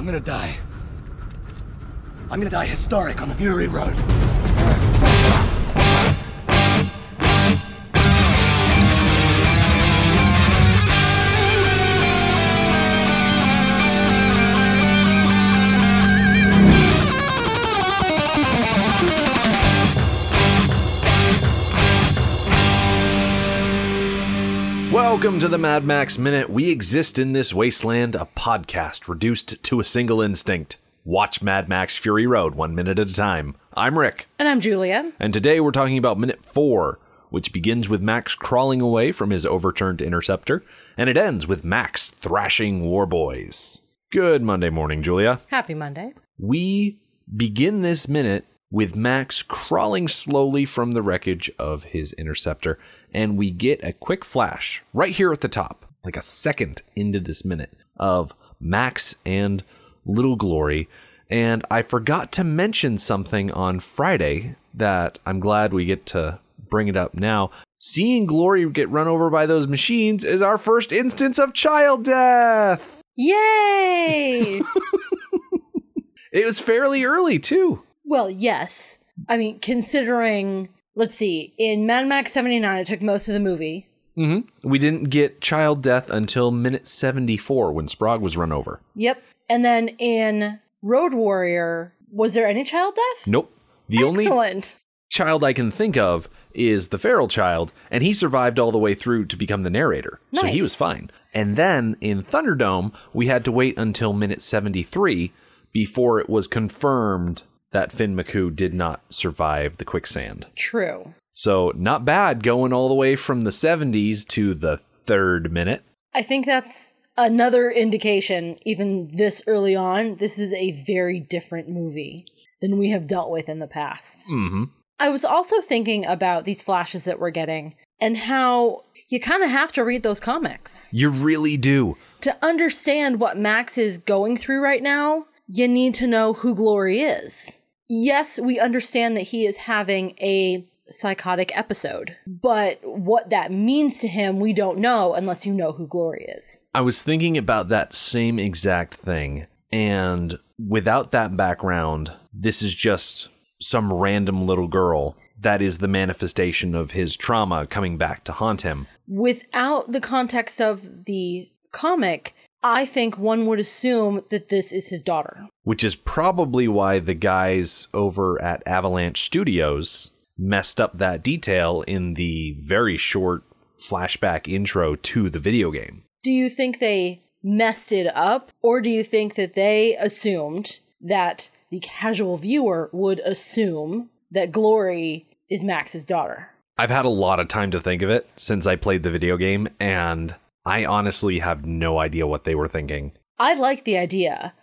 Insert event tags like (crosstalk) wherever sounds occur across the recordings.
I'm gonna die. I'm gonna die historic on the Fury Road. Welcome to the Mad Max Minute. We exist in this wasteland, a podcast reduced to a single instinct. Watch Mad Max Fury Road one minute at a time. I'm Rick, And I'm Julia. and today we're talking about minute four, which begins with Max crawling away from his overturned interceptor, and it ends with Max thrashing warboys. Good Monday morning, Julia. Happy Monday. We begin this minute with Max crawling slowly from the wreckage of his interceptor, and we get a quick flash right here at the top, like a second into this minute, of Max and Little Glory. And I forgot to mention something on Friday that I'm glad we get to bring it up now. Seeing Glory get run over by those machines is our first instance of child death. Yay! (laughs) (laughs) It was fairly early, too. well, yes. I mean, considering, let's see, in Mad Max 79, it took most of the movie. Mm-hmm. We didn't get child death until minute 74 when Sprog was run over. Yep. And then in Road Warrior, was there any child death? Nope. The only child I can think of is the feral child, and he survived all the way through to become the narrator. Nice. So he was fine. And then in Thunderdome, we had to wait until minute 73 before it was confirmed that Finn McCoo did not survive the quicksand. True. So not bad going all the way from the 70s to the third minute. I think that's another indication, even this early on, this is a very different movie than we have dealt with in the past. Mm-hmm. I was also thinking about these flashes that we're getting and how you kind of have to read those comics. You really do. To understand what Max is going through right now, you need to know who Glory is. Yes, we understand that he is having a psychotic episode, but what that means to him, we don't know unless you know who Glory is. I was thinking about that same exact thing. And without that background, this is just some random little girl that is the manifestation of his trauma coming back to haunt him. Without the context of the comic, I think one would assume that this is his daughter. Which is probably why the guys over at Avalanche Studios messed up that detail in the very short flashback intro to the video game. Do you think they messed it up, or do you think that they assumed that the casual viewer would assume that Glory is Max's daughter? I've had a lot of time to think of it since I played the video game, and I honestly have no idea what they were thinking. I like the idea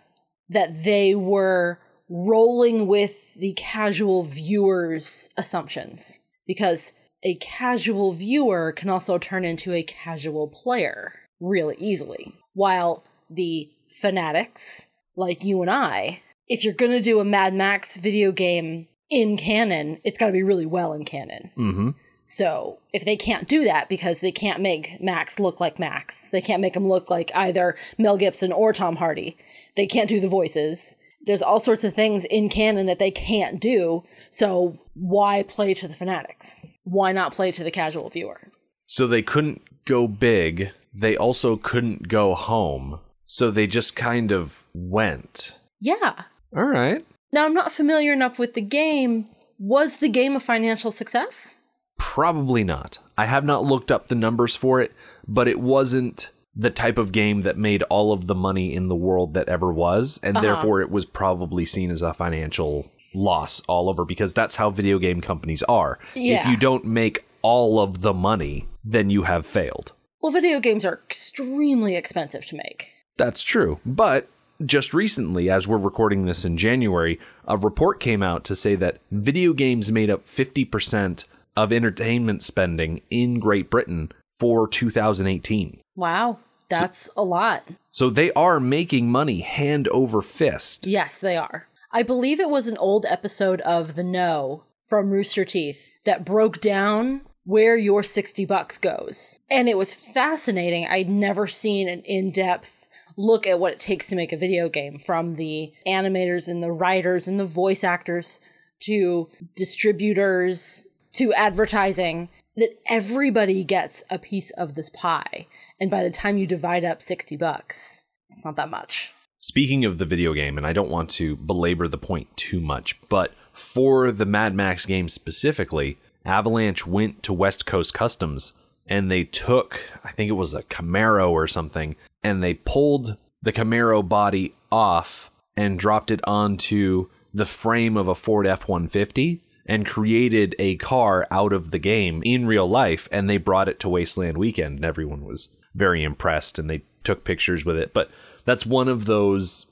that they were rolling with the casual viewer's assumptions because a casual viewer can also turn into a casual player really easily. While the fanatics, like you and I, if you're going to do a Mad Max video game in canon, it's got to be really well in canon. Mm-hmm. So if they can't do that because they can't make Max look like Max, they can't make him look like either Mel Gibson or Tom Hardy. They can't do the voices. There's all sorts of things in canon that they can't do. So why play to the fanatics? Why not play to the casual viewer? So they couldn't go big. They also couldn't go home. So they just kind of went. Yeah. All right. Now I'm not familiar enough with the game. Was the game a financial success? Probably not. I have not looked up the numbers for it, but it wasn't the type of game that made all of the money in the world that ever was, and uh-huh. therefore it was probably seen as a financial loss all over because that's how video game companies are. Yeah. If you don't make all of the money, then you have failed. Well, video games are extremely expensive to make. That's true. But just recently, as we're recording this in January, a report came out to say that video games made up 50% of entertainment spending in Great Britain for 2018. Wow. That's a lot. So they are making money hand over fist. Yes, they are. I believe it was an old episode of The Know from Rooster Teeth that broke down where your 60 bucks goes. And it was fascinating. I'd never seen an in depth look at what it takes to make a video game from the animators and the writers and the voice actors to distributors to advertising that everybody gets a piece of this pie. And by the time you divide up 60 bucks, it's not that much. Speaking of the video game, and I don't want to belabor the point too much, but for the Mad Max game specifically, Avalanche went to West Coast Customs and they took, I think it was a Camaro or something, and they pulled the Camaro body off and dropped it onto the frame of a Ford F 150 and created a car out of the game in real life. And they brought it to Wasteland Weekend, and everyone was very impressed and they took pictures with it. But that's one of those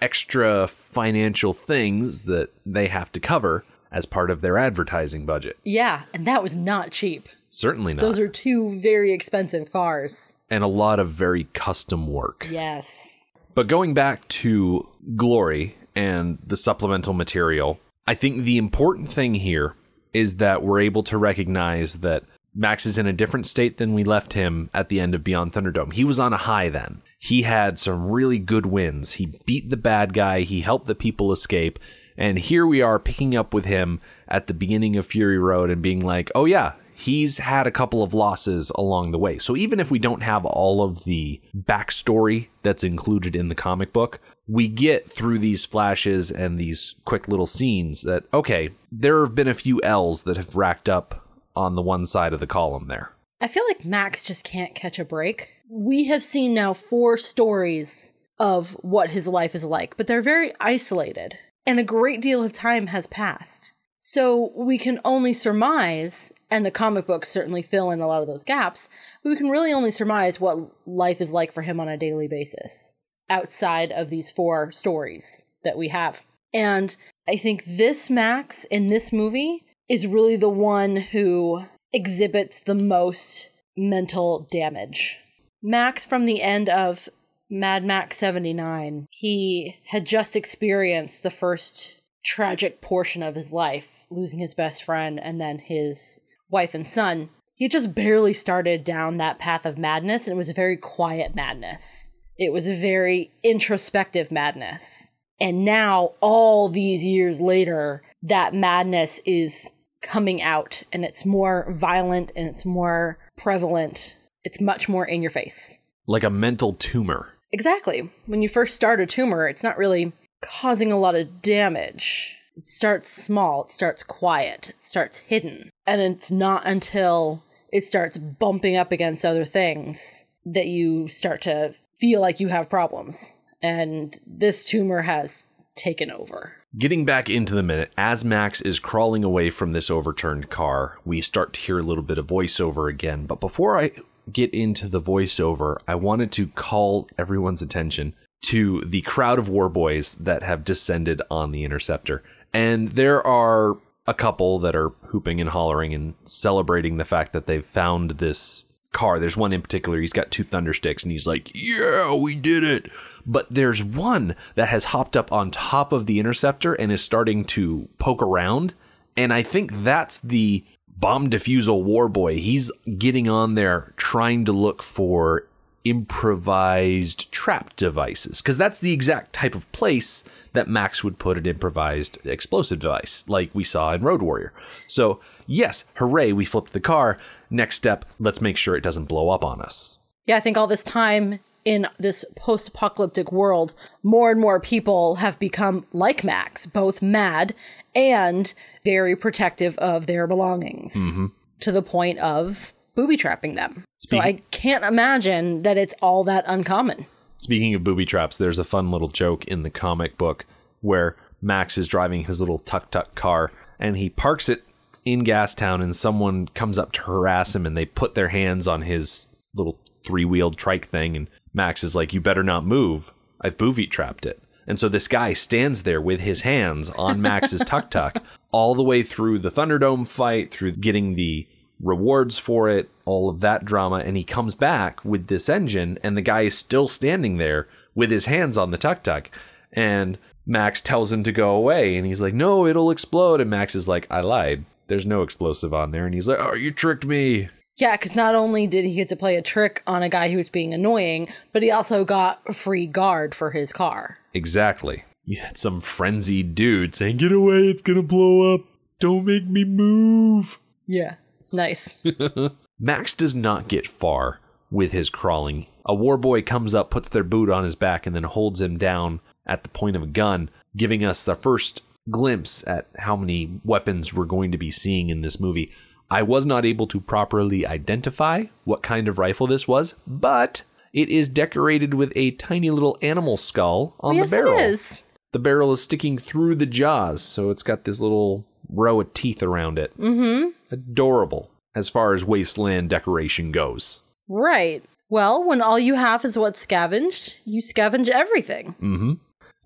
extra financial things that they have to cover as part of their advertising budget. Yeah, and that was not cheap. Certainly not. Those are two very expensive cars. and a lot of very custom work. Yes. But going back to Glory and the supplemental material, I think the important thing here is that we're able to recognize that Max is in a different state than we left him at the end of Beyond Thunderdome. He was on a high then. He had some really good wins. He beat the bad guy, he helped the people escape. And here we are picking up with him at the beginning of Fury Road and being like, oh, yeah, he's had a couple of losses along the way. So even if we don't have all of the backstory that's included in the comic book, we get through these flashes and these quick little scenes that, okay, there have been a few L's that have racked up on the one side of the column there. I feel like Max just can't catch a break. We have seen now four stories of what his life is like, but they're very isolated, and a great deal of time has passed. So we can only surmise, and the comic books certainly fill in a lot of those gaps, but we can really only surmise what life is like for him on a daily basis outside of these four stories that we have. And I think this Max in this movie is really the one who exhibits the most mental damage. Max, from the end of Mad Max 79, he had just experienced the first tragic portion of his life, losing his best friend and then his wife and son. He just barely started down that path of madness, and it was a very quiet madness. It was a very introspective madness. And now, all these years later, that madness is coming out and it's more violent and it's more prevalent. It's much more in your face. Like a mental tumor. Exactly. When you first start a tumor, it's not really causing a lot of damage. It starts small, it starts quiet, it starts hidden. And it's not until it starts bumping up against other things that you start to feel like you have problems. And this tumor has taken over. Getting back into the minute, as Max is crawling away from this overturned car, we start to hear a little bit of voiceover again. But before I get into the voiceover, I wanted to call everyone's attention to the crowd of war boys that have descended on the interceptor. And there are a couple that are hooping and hollering and celebrating the fact that they've found this car. There's one in particular, he's got two thundersticks and he's like, Yeah, we did it. But there's one that has hopped up on top of the interceptor and is starting to poke around. And I think that's the bomb defusal war boy. He's getting on there trying to look for improvised trap devices because that's the exact type of place that Max would put an improvised explosive device like we saw in Road Warrior. So, yes, hooray, we flipped the car. Next step, let's make sure it doesn't blow up on us. Yeah, I think all this time in this post apocalyptic world, more and more people have become like Max, both mad and very protective of their belongings mm-hmm. to the point of booby trapping them. so I can't imagine that it's all that uncommon. Speaking of booby traps, there's a fun little joke in the comic book where Max is driving his little tuk tuk car and he parks it in Gastown and someone comes up to harass him and they put their hands on his little three wheeled trike thing and Max is like, You better not move. I've booby trapped it. And so this guy stands there with his hands on Max's (laughs) tuk tuk all the way through the Thunderdome fight, through getting the rewards for it, all of that drama, and he comes back with this engine, and the guy is still standing there with his hands on the tuk tuk. And Max tells him to go away, and he's like, No, it'll explode. And Max is like, I lied. There's no explosive on there. And he's like, Oh, you tricked me. Yeah, because not only did he get to play a trick on a guy who was being annoying, but he also got a free guard for his car. Exactly. You had some frenzied dude saying, Get away, it's gonna blow up. Don't make me move. Yeah. Nice. (laughs) Max does not get far with his crawling. A war boy comes up, puts their boot on his back, and then holds him down at the point of a gun, giving us the first glimpse at how many weapons we're going to be seeing in this movie. I was not able to properly identify what kind of rifle this was, but it is decorated with a tiny little animal skull on yes, the barrel. it is. The barrel is sticking through the jaws, so it's got this little row of teeth around it. Mm-hmm. Adorable as far as wasteland decoration goes. Right. Well, when all you have is what's scavenged, you scavenge everything. Mm-hmm.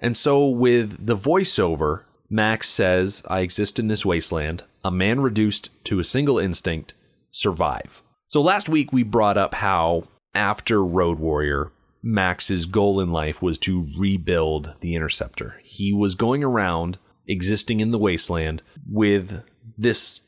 And so, with the voiceover, Max says, I exist in this wasteland, a man reduced to a single instinct, survive. So, last week we brought up how, after Road Warrior, Max's goal in life was to rebuild the Interceptor. He was going around existing in the wasteland with this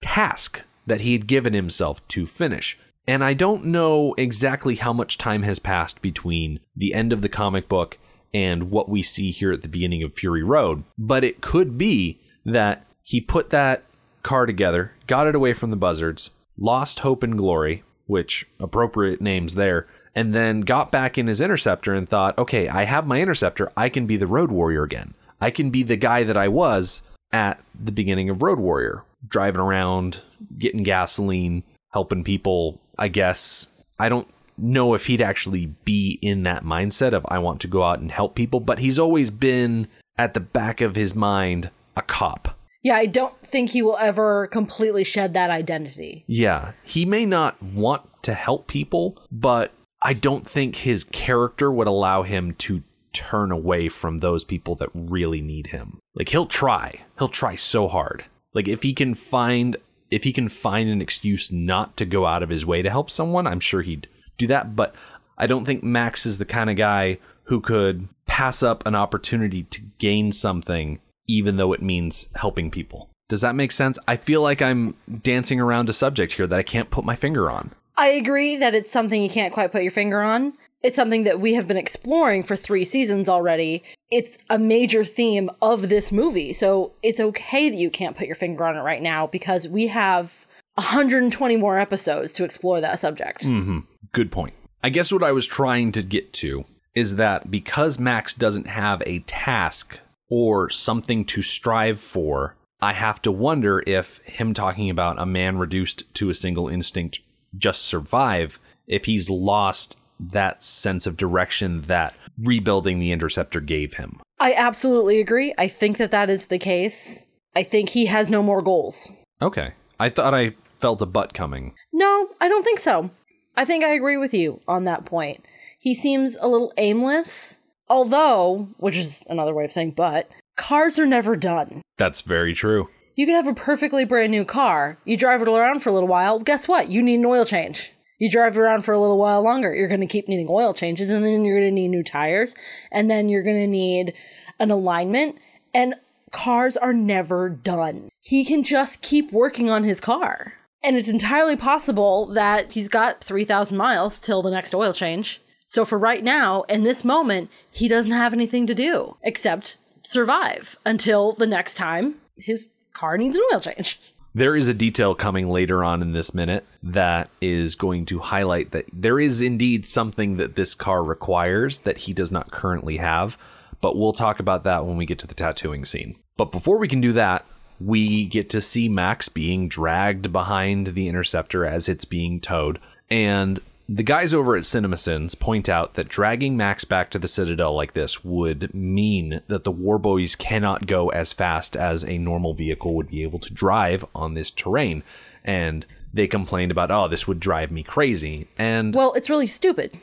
task that he had given himself to finish. And I don't know exactly how much time has passed between the end of the comic book and what we see here at the beginning of Fury Road, but it could be that he put that car together, got it away from the buzzards, lost hope and glory, which appropriate names there, and then got back in his interceptor and thought, okay, I have my interceptor, I can be the road warrior again. I can be the guy that I was at the beginning of Road Warrior, driving around, getting gasoline, helping people, I guess. I don't know if he'd actually be in that mindset of I want to go out and help people, but he's always been at the back of his mind a cop. Yeah, I don't think he will ever completely shed that identity. Yeah, he may not want to help people, but I don't think his character would allow him to turn away from those people that really need him. Like he'll try. He'll try so hard. Like if he can find if he can find an excuse not to go out of his way to help someone, I'm sure he'd do that, but I don't think Max is the kind of guy who could pass up an opportunity to gain something even though it means helping people. Does that make sense? I feel like I'm dancing around a subject here that I can't put my finger on. I agree that it's something you can't quite put your finger on. It's something that we have been exploring for three seasons already. It's a major theme of this movie. So it's okay that you can't put your finger on it right now because we have 120 more episodes to explore that subject. Mm-hmm. Good point. I guess what I was trying to get to is that because Max doesn't have a task or something to strive for, I have to wonder if him talking about a man reduced to a single instinct just survive, if he's lost that sense of direction that rebuilding the interceptor gave him. I absolutely agree. I think that that is the case. I think he has no more goals. Okay. I thought I felt a butt coming. No, I don't think so. I think I agree with you on that point. He seems a little aimless, although, which is another way of saying but, cars are never done. That's very true. You can have a perfectly brand new car. You drive it around for a little while. Guess what? You need an oil change. You drive around for a little while longer. You're going to keep needing oil changes, and then you're going to need new tires, and then you're going to need an alignment. And cars are never done. He can just keep working on his car. And it's entirely possible that he's got 3,000 miles till the next oil change. So for right now, in this moment, he doesn't have anything to do except survive until the next time his car needs an oil change. (laughs) There is a detail coming later on in this minute that is going to highlight that there is indeed something that this car requires that he does not currently have, but we'll talk about that when we get to the tattooing scene. But before we can do that, we get to see Max being dragged behind the interceptor as it's being towed, and the guys over at CinemaSins point out that dragging Max back to the Citadel like this would mean that the Warboys cannot go as fast as a normal vehicle would be able to drive on this terrain. And they complained about, oh, this would drive me crazy. And Well, it's really stupid.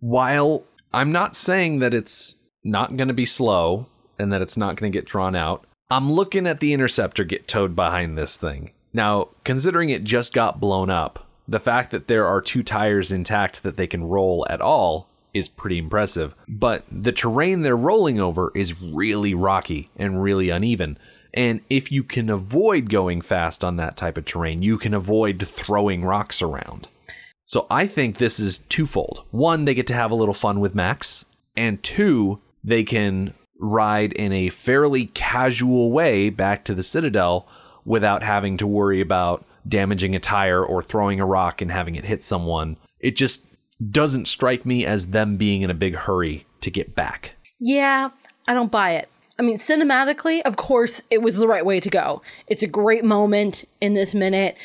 while I'm not saying that it's not going to be slow and that it's not going to get drawn out, I'm looking at the interceptor get towed behind this thing. Now, considering it just got blown up, the fact that there are two tires intact that they can roll at all is pretty impressive. But the terrain they're rolling over is really rocky and really uneven. And if you can avoid going fast on that type of terrain, you can avoid throwing rocks around. So I think this is twofold. One, they get to have a little fun with Max, and two, they can ride in a fairly casual way back to the Citadel without having to worry about damaging a tire or throwing a rock and having it hit someone. It just doesn't strike me as them being in a big hurry to get back. Yeah, I don't buy it. I mean, cinematically, of course, it was the right way to go. It's a great moment in this minute.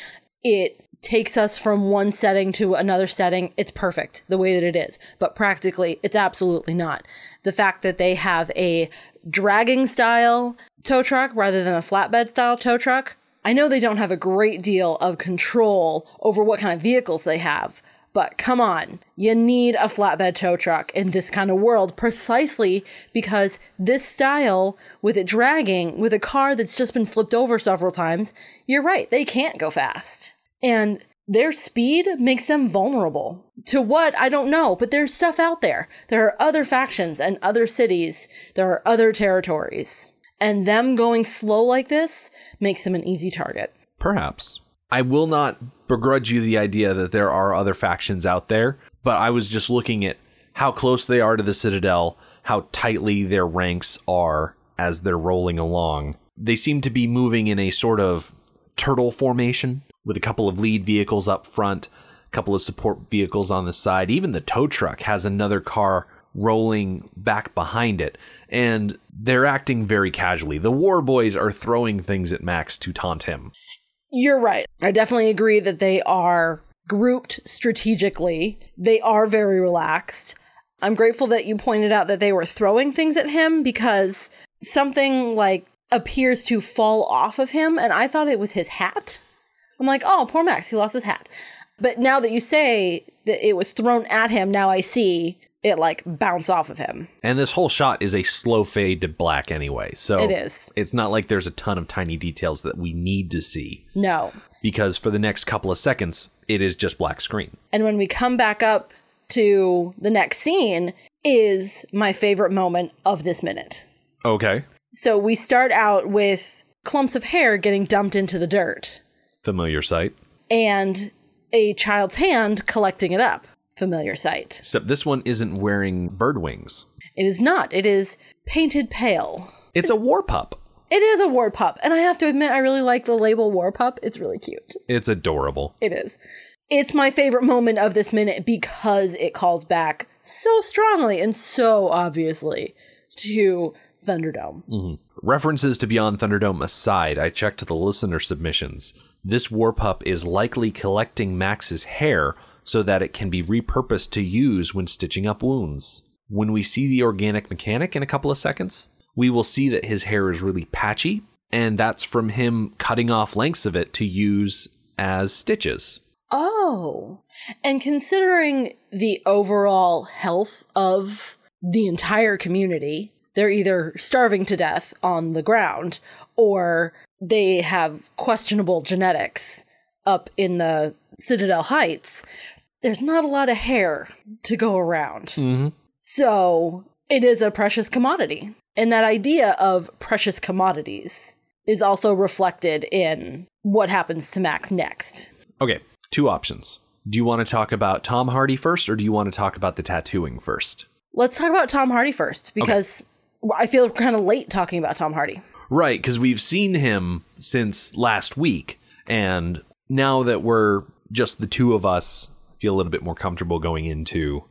It takes us from one setting to another setting. It's perfect the way that it is. But practically, it's absolutely not. The fact that they have a dragging style tow truck rather than a flatbed style tow truck. I know they don't have a great deal of control over what kind of vehicles they have, but come on, you need a flatbed tow truck in this kind of world precisely because this style, with it dragging, with a car that's just been flipped over several times, you're right, they can't go fast. And their speed makes them vulnerable. To what? I don't know, but there's stuff out there. There are other factions and other cities, there are other territories. And them going slow like this makes them an easy target. Perhaps. I will not begrudge you the idea that there are other factions out there, but I was just looking at how close they are to the Citadel, how tightly their ranks are as they're rolling along. They seem to be moving in a sort of turtle formation with a couple of lead vehicles up front, a couple of support vehicles on the side. Even the tow truck has another car rolling back behind it, and they're acting very casually. The war boys are throwing things at Max to taunt him. You're right. I definitely agree that they are grouped strategically. They are very relaxed. I'm grateful that you pointed out that they were throwing things at him because something like appears to fall off of him and I thought it was his hat. I'm like, "Oh, poor Max, he lost his hat." But now that you say that it was thrown at him, now I see it like bounce off of him. And this whole shot is a slow fade to black anyway. So It is. It's not like there's a ton of tiny details that we need to see No. because for the next couple of seconds it is just black screen. And when we come back up to the next scene is my favorite moment of this minute. Okay. So we start out with clumps of hair getting dumped into the dirt Familiar sight. and a child's hand collecting it up. Familiar sight. Except this one isn't wearing bird wings. It is not. It is painted pale. It's a war pup. It is a war pup. And I have to admit, I really like the label war pup. It's really cute. It's adorable. It is. It's my favorite moment of this minute because it calls back so strongly and so obviously to Thunderdome. Mm-hmm. References to Beyond Thunderdome aside, I checked the listener submissions. This war pup is likely collecting Max's hair so that it can be repurposed to use when stitching up wounds. When we see the organic mechanic in a couple of seconds, we will see that his hair is really patchy, and that's from him cutting off lengths of it to use as stitches. Oh. And considering the overall health of the entire community, they're either starving to death on the ground or they have questionable genetics up in the Citadel Heights. There's not a lot of hair to go around. Mm-hmm. So it is a precious commodity. And that idea of precious commodities is also reflected in what happens to Max next. Okay, two options. Do you want to talk about Tom Hardy first, or do you want to talk about the tattooing first? Let's talk about Tom Hardy first because I feel kind of late talking about Tom Hardy. Right, because we've seen him since last week, and now that we're just the two of us, feel a little bit more comfortable going into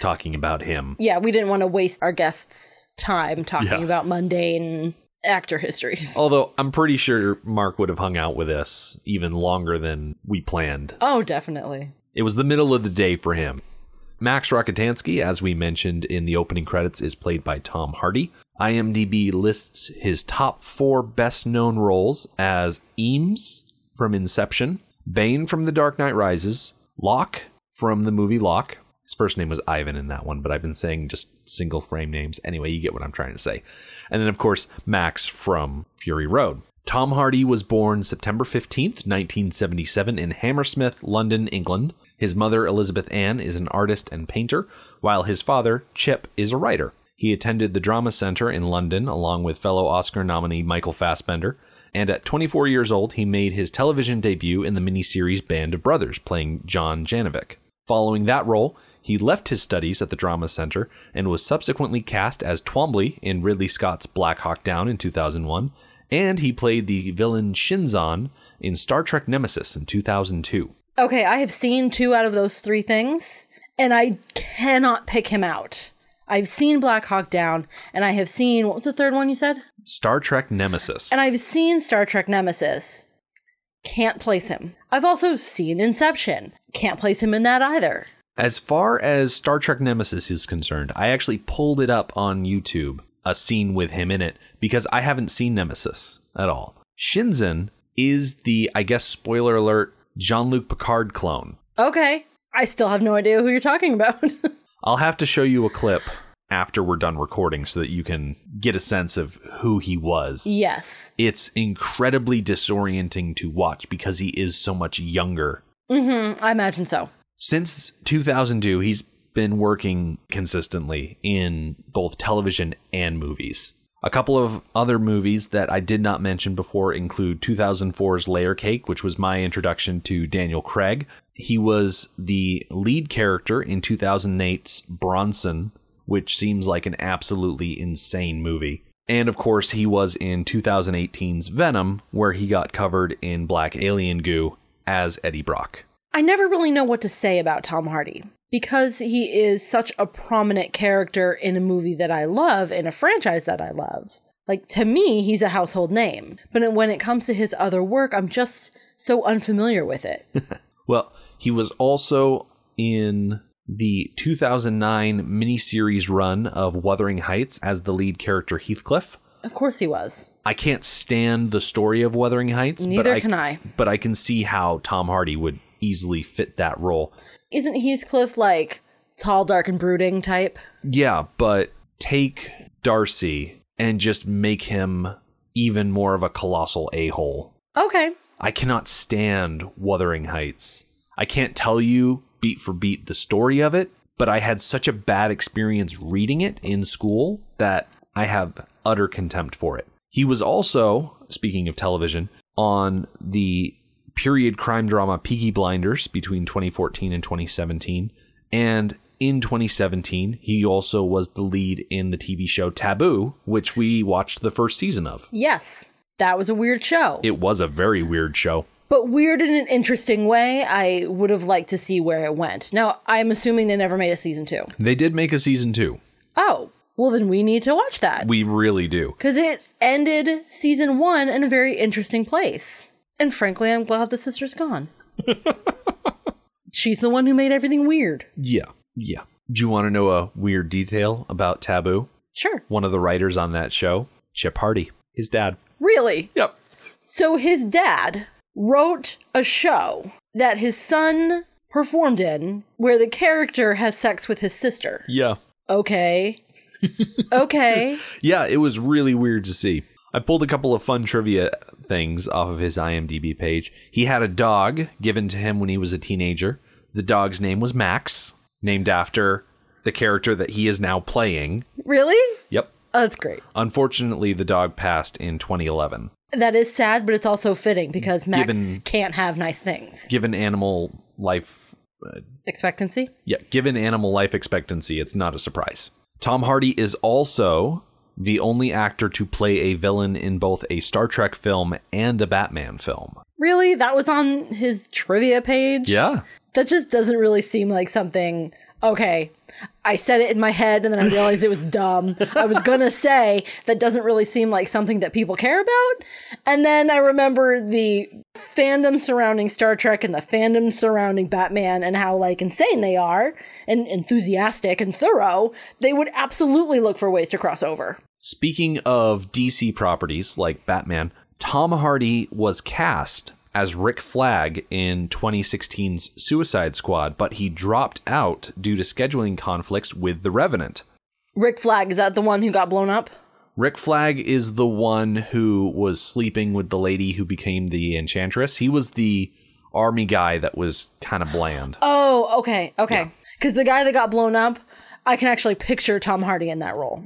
talking about him. Yeah, we didn't want to waste our guests' time talking Yeah. about mundane actor histories. Although I'm pretty sure Mark would have hung out with us even longer than we planned. Oh, definitely. It was the middle of the day for him. Max Rockatansky, as we mentioned in the opening credits, is played by Tom Hardy. IMDb lists his top four best known roles as Eames from Inception, Bane from The Dark Knight Rises, Locke from the movie Locke. His first name was Ivan in that one, but I've been saying just single frame names. Anyway, you get what I'm trying to say. And then, of course, Max from Fury Road. Tom Hardy was born September 15th, 1977, in Hammersmith, London, England. His mother, Elizabeth Ann, is an artist and painter, while his father, Chip, is a writer. He attended the Drama Center in London along with fellow Oscar nominee Michael Fassbender. And at 24 years old, he made his television debut in the miniseries Band of Brothers, playing John Janovec. Following that role, he left his studies at the Drama Center and was subsequently cast as Twombly in Ridley Scott's Black Hawk Down in 2001, and he played the villain Shinzon in Star Trek Nemesis in 2002. Okay, I have seen two out of those three things, and I cannot pick him out. I've seen Black Hawk Down, and I have seen what was the third one you said? Star Trek Nemesis. And I've seen Star Trek Nemesis. Can't place him. I've also seen Inception. Can't place him in that either. As far as Star Trek Nemesis is concerned, I actually pulled it up on YouTube, a scene with him in it, because I haven't seen Nemesis at all. Shinzon is the, I guess, spoiler alert, Jean Luc Picard clone. Okay. I still have no idea who you're talking about. (laughs) I'll have to show you a clip after we're done recording so that you can get a sense of who he was. yes. It's incredibly disorienting to watch because he is so much younger. Mm-hmm. I imagine so. Since 2002, he's been working consistently in both television and movies. A couple of other movies that I did not mention before include 2004's Layer Cake, which was my introduction to Daniel Craig. He was the lead character in 2008's Bronson, which seems like an absolutely insane movie. And of course, he was in 2018's Venom, where he got covered in black alien goo as Eddie Brock. I never really know what to say about Tom Hardy because he is such a prominent character in a movie that I love, in a franchise that I love. Like, to me, he's a household name. But when it comes to his other work, I'm just so unfamiliar with it. (laughs) Well, he was also in the 2009 miniseries run of Wuthering Heights as the lead character Heathcliff. of course he was. I can't stand the story of Wuthering Heights, but Neither I, can I. But I can see how Tom Hardy would easily fit that role. Isn't Heathcliff like tall, dark, and brooding type? Yeah, but take Darcy and just make him even more of a colossal a-hole. Okay. I cannot stand Wuthering Heights. I can't tell you beat for beat the story of it, but I had such a bad experience reading it in school that I have utter contempt for it. He was also, speaking of television, on the period crime drama Peaky Blinders between 2014 and 2017. And in 2017, he also was the lead in the TV show Taboo, which we watched the first season of. Yes. That was a weird show. It was a very weird show. But weird in an interesting way. I would have liked to see where it went. Now, I'm assuming they never made a season two. They did make a season two. Oh, well, then we need to watch that. We really do. Because it ended season one in a very interesting place. And frankly, I'm glad the sister's gone. (laughs) She's the one who made everything weird. Yeah. Yeah. Do you want to know a weird detail about Taboo? Sure. One of the writers on that show, Chip Hardy, his dad. Really? Yep. So his dad wrote a show that his son performed in where the character has sex with his sister. Yeah. Okay. (laughs) okay. Yeah, it was really weird to see. I pulled a couple of fun trivia things off of his IMDb page. He had a dog given to him when he was a teenager. The dog's name was Max, named after the character that he is now playing. Really? Yep. Oh, that's great. Unfortunately, the dog passed in 2011. That is sad, but it's also fitting because Max Given- can't have nice things. Given animal life uh, Expectancy? Yeah, given animal life expectancy, it's not a surprise. Tom Hardy is also the only actor to play a villain in both a Star Trek film and a Batman film. Really? That was on his trivia page? Yeah. That just doesn't really seem like something. Okay, I said it in my head and then I realized it was dumb. I was gonna say that doesn't really seem like something that people care about. And then I remember the fandom surrounding Star Trek and the fandom surrounding Batman and how like insane they are and enthusiastic and thorough. They would absolutely look for ways to cross over. Speaking of DC properties like Batman, Tom Hardy was cast as Rick Flag in 2016's Suicide Squad, but he dropped out due to scheduling conflicts with The Revenant. Rick Flag, is that the one who got blown up? Rick Flag is the one who was sleeping with the lady who became the Enchantress. He was the army guy that was kind of bland. Oh, okay, okay. Because the guy that got blown up, I can actually picture Tom Hardy in that role.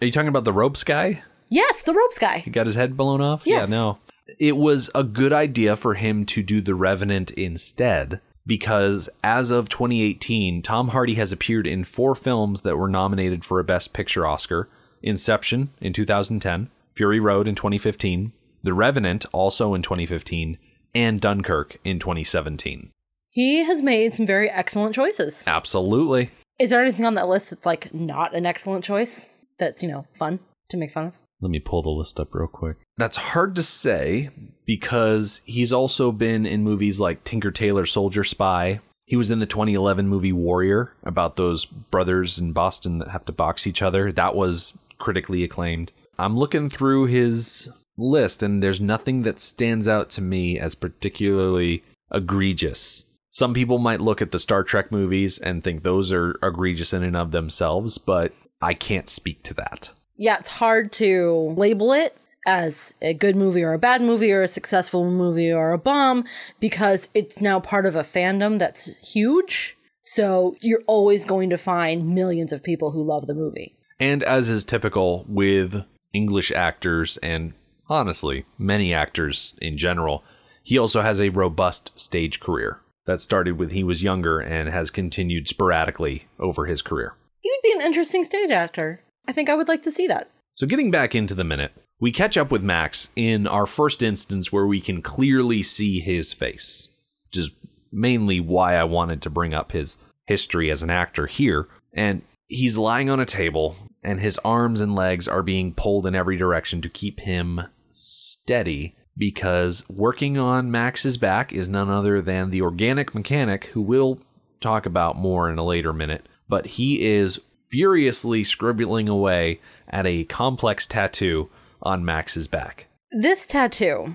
Are you talking about the ropes guy? Yes, the ropes guy. He got his head blown off? Yes. Yeah, no. It was a good idea for him to do The Revenant instead because as of 2018, Tom Hardy has appeared in four films that were nominated for a Best Picture Oscar Inception in 2010, Fury Road in 2015, The Revenant also in 2015, and Dunkirk in 2017. He has made some very excellent choices. Absolutely. Is there anything on that list that's like not an excellent choice? That's, you know, fun to make fun of? Let me pull the list up real quick. That's hard to say because he's also been in movies like Tinker Tailor Soldier Spy. He was in the 2011 movie Warrior about those brothers in Boston that have to box each other. That was critically acclaimed. I'm looking through his list and there's nothing that stands out to me as particularly egregious. Some people might look at the Star Trek movies and think those are egregious in and of themselves, but I can't speak to that. Yeah, it's hard to label it as a good movie or a bad movie or a successful movie or a bomb because it's now part of a fandom that's huge. So you're always going to find millions of people who love the movie. And as is typical with English actors and honestly, many actors in general, he also has a robust stage career that started when he was younger and has continued sporadically over his career. You'd be an interesting stage actor. I think I would like to see that. So, getting back into the minute, we catch up with Max in our first instance where we can clearly see his face, which is mainly why I wanted to bring up his history as an actor here. And he's lying on a table, and his arms and legs are being pulled in every direction to keep him steady because working on Max's back is none other than the organic mechanic who we'll talk about more in a later minute. But he is furiously scribbling away at a complex tattoo on Max's back. This tattoo,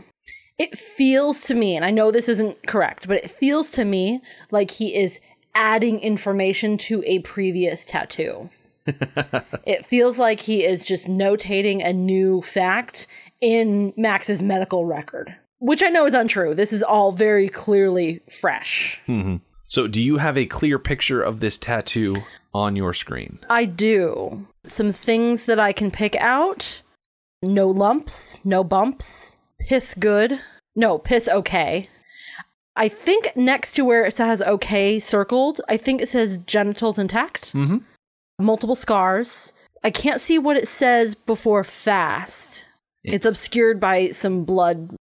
it feels to me, and I know this isn't correct, but it feels to me like he is adding information to a previous tattoo. (laughs) it feels like he is just notating a new fact in Max's medical record, which I know is untrue. This is all very clearly fresh. Mm-hmm. So, do you have a clear picture of this tattoo on your screen? I do. Some things that I can pick out no lumps, no bumps, piss good, no, piss okay. I think next to where it says okay circled, I think it says genitals intact. Mm-hmm. Multiple scars. I can't see what it says before fast. It's obscured by some blood.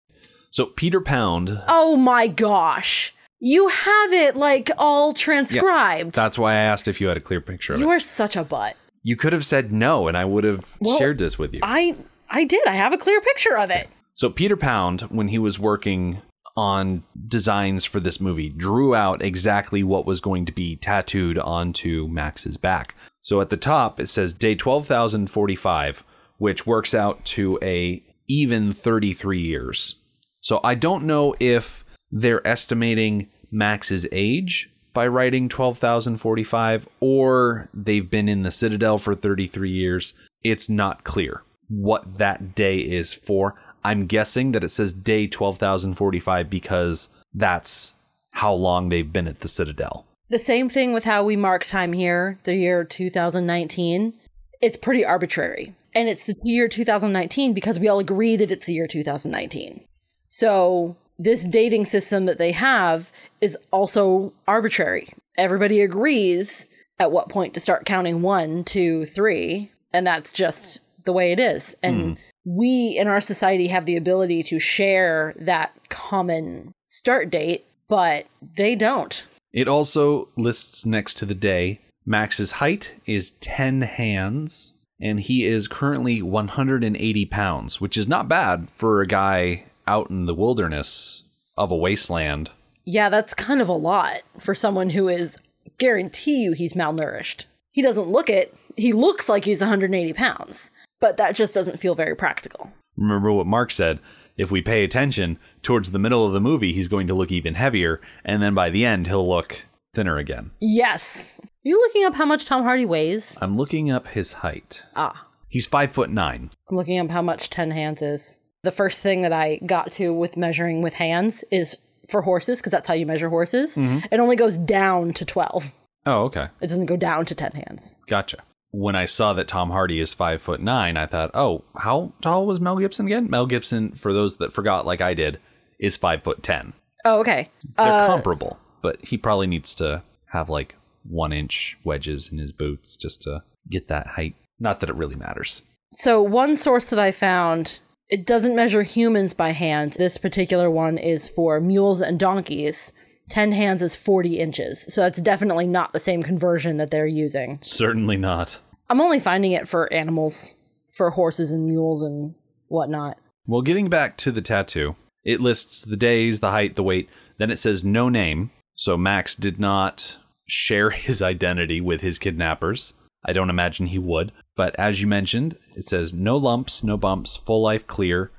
So, Peter Pound, Oh my gosh. You have it like all transcribed. that's why I asked if you had a clear picture of you it. are such a butt. You could have said no, and I would have Well, shared this with you. I I did. I have a clear picture of it. So Peter Pound, when he was working on designs for this movie, drew out exactly what was going to be tattooed onto Max's back. So at the top it says day 12045, which works out to a even 33 years. So I don't know if they're estimating Max's age by writing 12,045 or they've been in the Citadel for 33 years. It's not clear what that day is for. I'm guessing that it says day 12,045 because that's how long they've been at the Citadel. The same thing with how we mark time here, the year 2019. It's pretty arbitrary. And it's the year 2019 because we all agree that it's the year 2019. So, this dating system that they have is also arbitrary. Everybody agrees at what point to start counting one, two, three, and that's just the way it is. And hmm. we in our society have the ability to share that common start date, but they don't. It also lists next to the day Max's height is 10 hands, and he is currently 180 pounds, which is not bad for a guy out in the wilderness of a wasteland. Yeah, that's kind of a lot for someone who is guarantee you he's malnourished. He doesn't look it. He looks like he's 180 pounds, but that just doesn't feel very practical. Remember what Mark said if we pay attention, towards the middle of the movie, he's going to look even heavier, and then by the end, he'll look thinner again. Yes. Are you looking up how much Tom Hardy weighs? I'm looking up his height. Ah, He's five foot nine. I'm looking up how much 10 hands is. The first thing that I got to with measuring with hands is for horses, because that's how you measure horses. Mm-hmm. It only goes down to 12. Oh, okay. It doesn't go down to 10 hands. Gotcha. When I saw that Tom Hardy is five foot nine, I thought, oh, how tall was Mel Gibson again? Mel Gibson, for those that forgot, like I did, is five foot ten. Oh, okay. They're uh, comparable, but he probably needs to have like one inch wedges in his boots just to get that height. Not that it really matters. So, one source that I found, it doesn't measure humans by hand. This particular one is for mules and donkeys. 10 hands is 40 inches. So, that's definitely not the same conversion that they're using. Certainly not. I'm only finding it for animals, for horses and mules and whatnot. Well, getting back to the tattoo, it lists the days, the height, the weight. Then it says no name. So Max did not share (laughs) his identity with his kidnappers. I don't imagine he would. But as you mentioned, it says no lumps, no bumps, full life clear,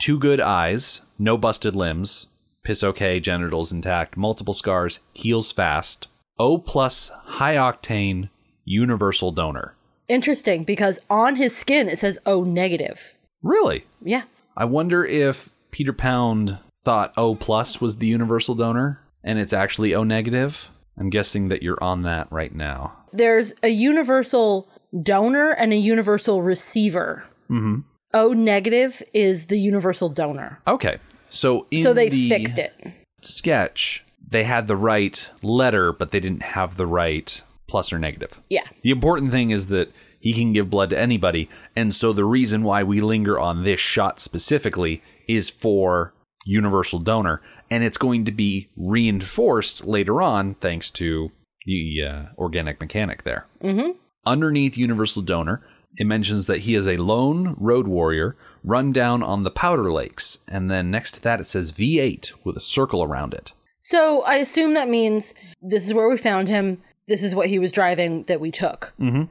two good eyes, no busted limbs, piss okay, genitals intact, multiple scars, heals fast, O plus high octane, universal donor. Interesting because on his skin it says O negative. Really? Yeah. I wonder if Peter Pound thought O plus was the universal donor and it's actually O negative. I'm guessing that you're on that right now. There's a universal donor and a universal receiver. Mm-hmm. O negative is the universal donor. Okay. So in So they the fixed it. sketch, they had the right letter, but they didn't have the right plus or negative. Yeah. The important thing is that he can give blood to anybody. And so the reason why we linger on this shot specifically is for universal donor. And it's going to be reinforced later on thanks to the uh, organic mechanic there. Mm-hmm. Underneath universal donor, it mentions that he is a lone road warrior run down on the Powder Lakes. And then next to that, it says V8 with a circle around it. So I assume that means this is where we found him. This is what he was driving that we took. Mm-hmm.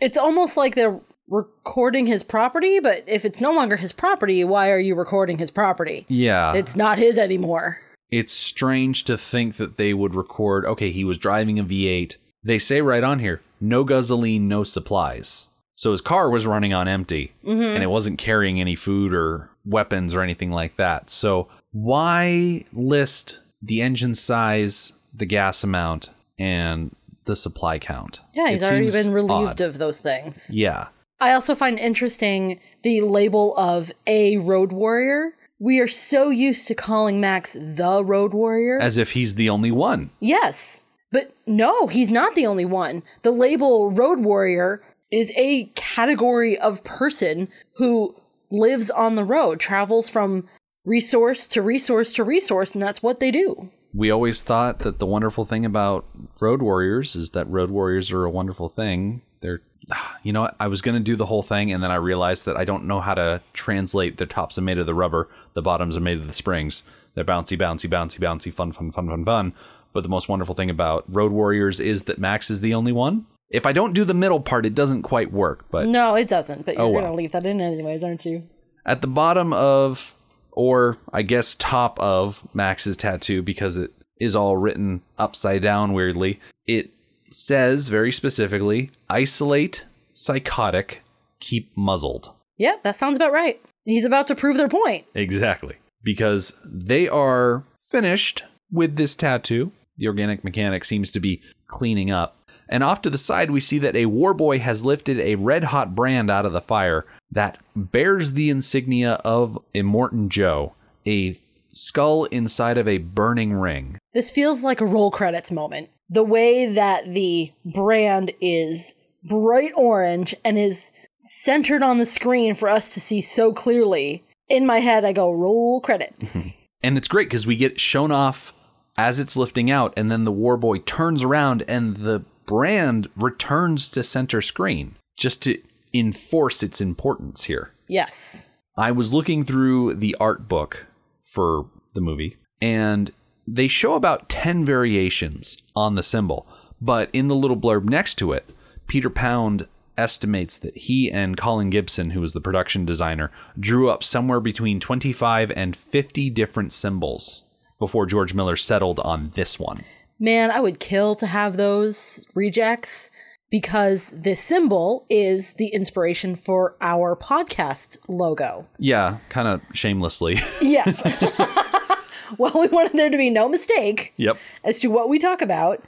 It's almost like they're recording his property, but if it's no longer his property, why are you recording his property? Yeah. It's not his anymore. it's strange to think that they would record okay he was driving a v8 they say right on here no gasoline no supplies so his car was running on empty mm-hmm. and it wasn't carrying any food or weapons or anything like that so why list the engine size the gas amount and the supply count Yeah, It he's already been relieved odd. of those things. yeah I also find interesting the label of a road warrior. We are so used to calling Max the road warrior. as if he's the only one yes. But no, he's not the only one. The label road warrior is a category of person who lives on the road, travels from resource to resource to resource, and that's what they do. we always thought that the wonderful thing about road warriors is that road warriors are a wonderful thing. They're, (sighs) you know. I was going to do the whole thing, and then I realized that I don't know how to translate the tops are made of the rubber, the bottoms are made of the springs. They're bouncy, bouncy, bouncy, bouncy, fun, fun, fun, fun, fun. But the most wonderful thing about road warriors is that Max is the only one. If I don't do the middle part, it doesn't quite work. But No, it doesn't, but oh, you're Oh, well. going to leave that in anyways, aren't you? at the bottom of, or I guess top of Max's tattoo, because it is all written upside down weirdly, it says very specifically isolate, psychotic, keep muzzled. Yeah, that sounds about right. He's about to prove their point. Exactly. Because they are finished with this tattoo. The organic mechanic seems to be cleaning up. And off to the side, we see that a war boy has lifted a red hot brand out of the fire that bears the insignia of Immortan Joe, a skull inside of a burning ring. This feels like a roll credits moment. The way that the brand is bright orange and is centered on the screen for us to see so clearly. In my head, I go roll credits. (laughs) And it's great because we get shown off as it's lifting out, and then the war boy turns around and the brand returns to center screen just to enforce its importance here. yes. I was looking through the art book for the movie, and they show about 10 variations on the symbol. But in the little blurb next to it, Peter Pound estimates that he and Colin Gibson, who was the production designer, drew up somewhere between 25 and 50 different symbols before George Miller settled on this one. Man, I would kill to have those rejects because this symbol is the inspiration for our podcast logo. Yeah, kind of shamelessly. (laughs) Yes. (laughs) well, we wanted there to be no mistake. yep. as to what we talk about.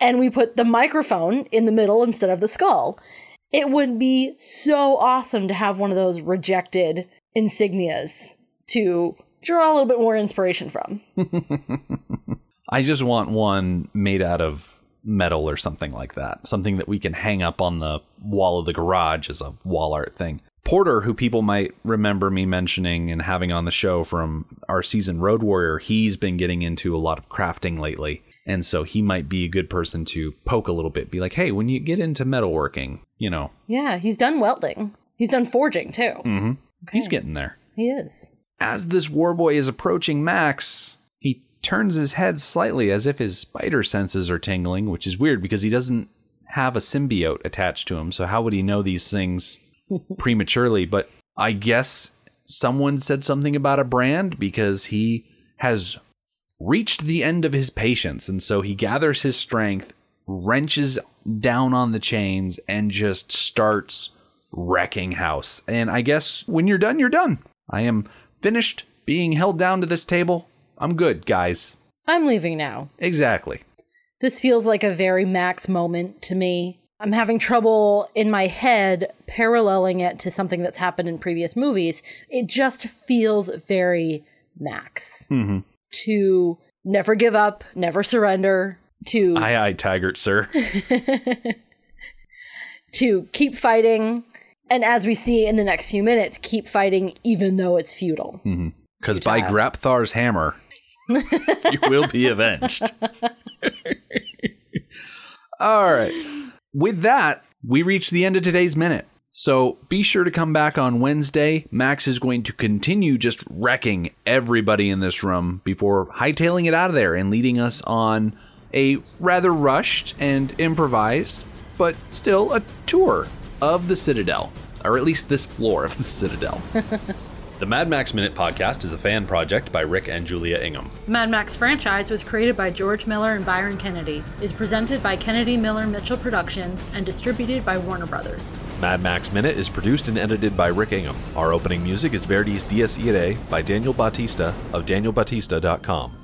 and we put the microphone in the middle instead of the skull. It would be so awesome to have one of those rejected insignias to draw a little bit more inspiration from. (laughs) I just want one made out of metal or something like that. Something that we can hang up on the wall of the garage as a wall art thing. Porter, who people might remember me mentioning and having on the show from our season Road Warrior, he's been getting into a lot of crafting lately. And so he might be a good person to poke a little bit, be like, hey, when you get into metalworking, you know, Yeah, he's done welding. He's done forging too. Mm-hmm. he's getting there. He is. As this warboy is approaching Max, he turns his head slightly as if his spider senses are tingling, which is weird because he doesn't have a symbiote attached to him. So how would he know these things (laughs) prematurely? But I guess someone said something about a brand because he has reached the end of his patience. And so he gathers his strength, wrenches down on the chains, and just starts wrecking house. And I guess when you're done, you're done. I am finished being held down to this table. I'm good, guys. I'm leaving now. Exactly. This feels like a very Max moment to me. I'm having trouble in my head paralleling it to something that's happened in previous movies. It just feels very Max. Mm-hmm. To never give up, never surrender, to Aye, aye, Taggart, sir. (laughs) to keep fighting, and as we see in the next few minutes, keep fighting even though it's futile. Mm-hmm. Because by Grabthar's hammer, you (laughs) will be avenged. (laughs) All right. With that, we reach the end of today's minute. So be sure to come back on Wednesday. Max is going to continue just wrecking everybody in this room before hightailing it out of there and leading us on a rather rushed and improvised, but still a tour of the Citadel, or at least this floor of the Citadel. (laughs) the Mad Max Minute podcast is a fan project by Rick and Julia Ingham. The Mad Max franchise was created by George Miller and Byron Kennedy, is presented by Kennedy Miller Mitchell Productions, and distributed by Warner Brothers. Mad Max Minute is produced and edited by Rick Ingham. Our opening music is Verdi's Dies Irae by Daniel Bautista of danielbautista.com.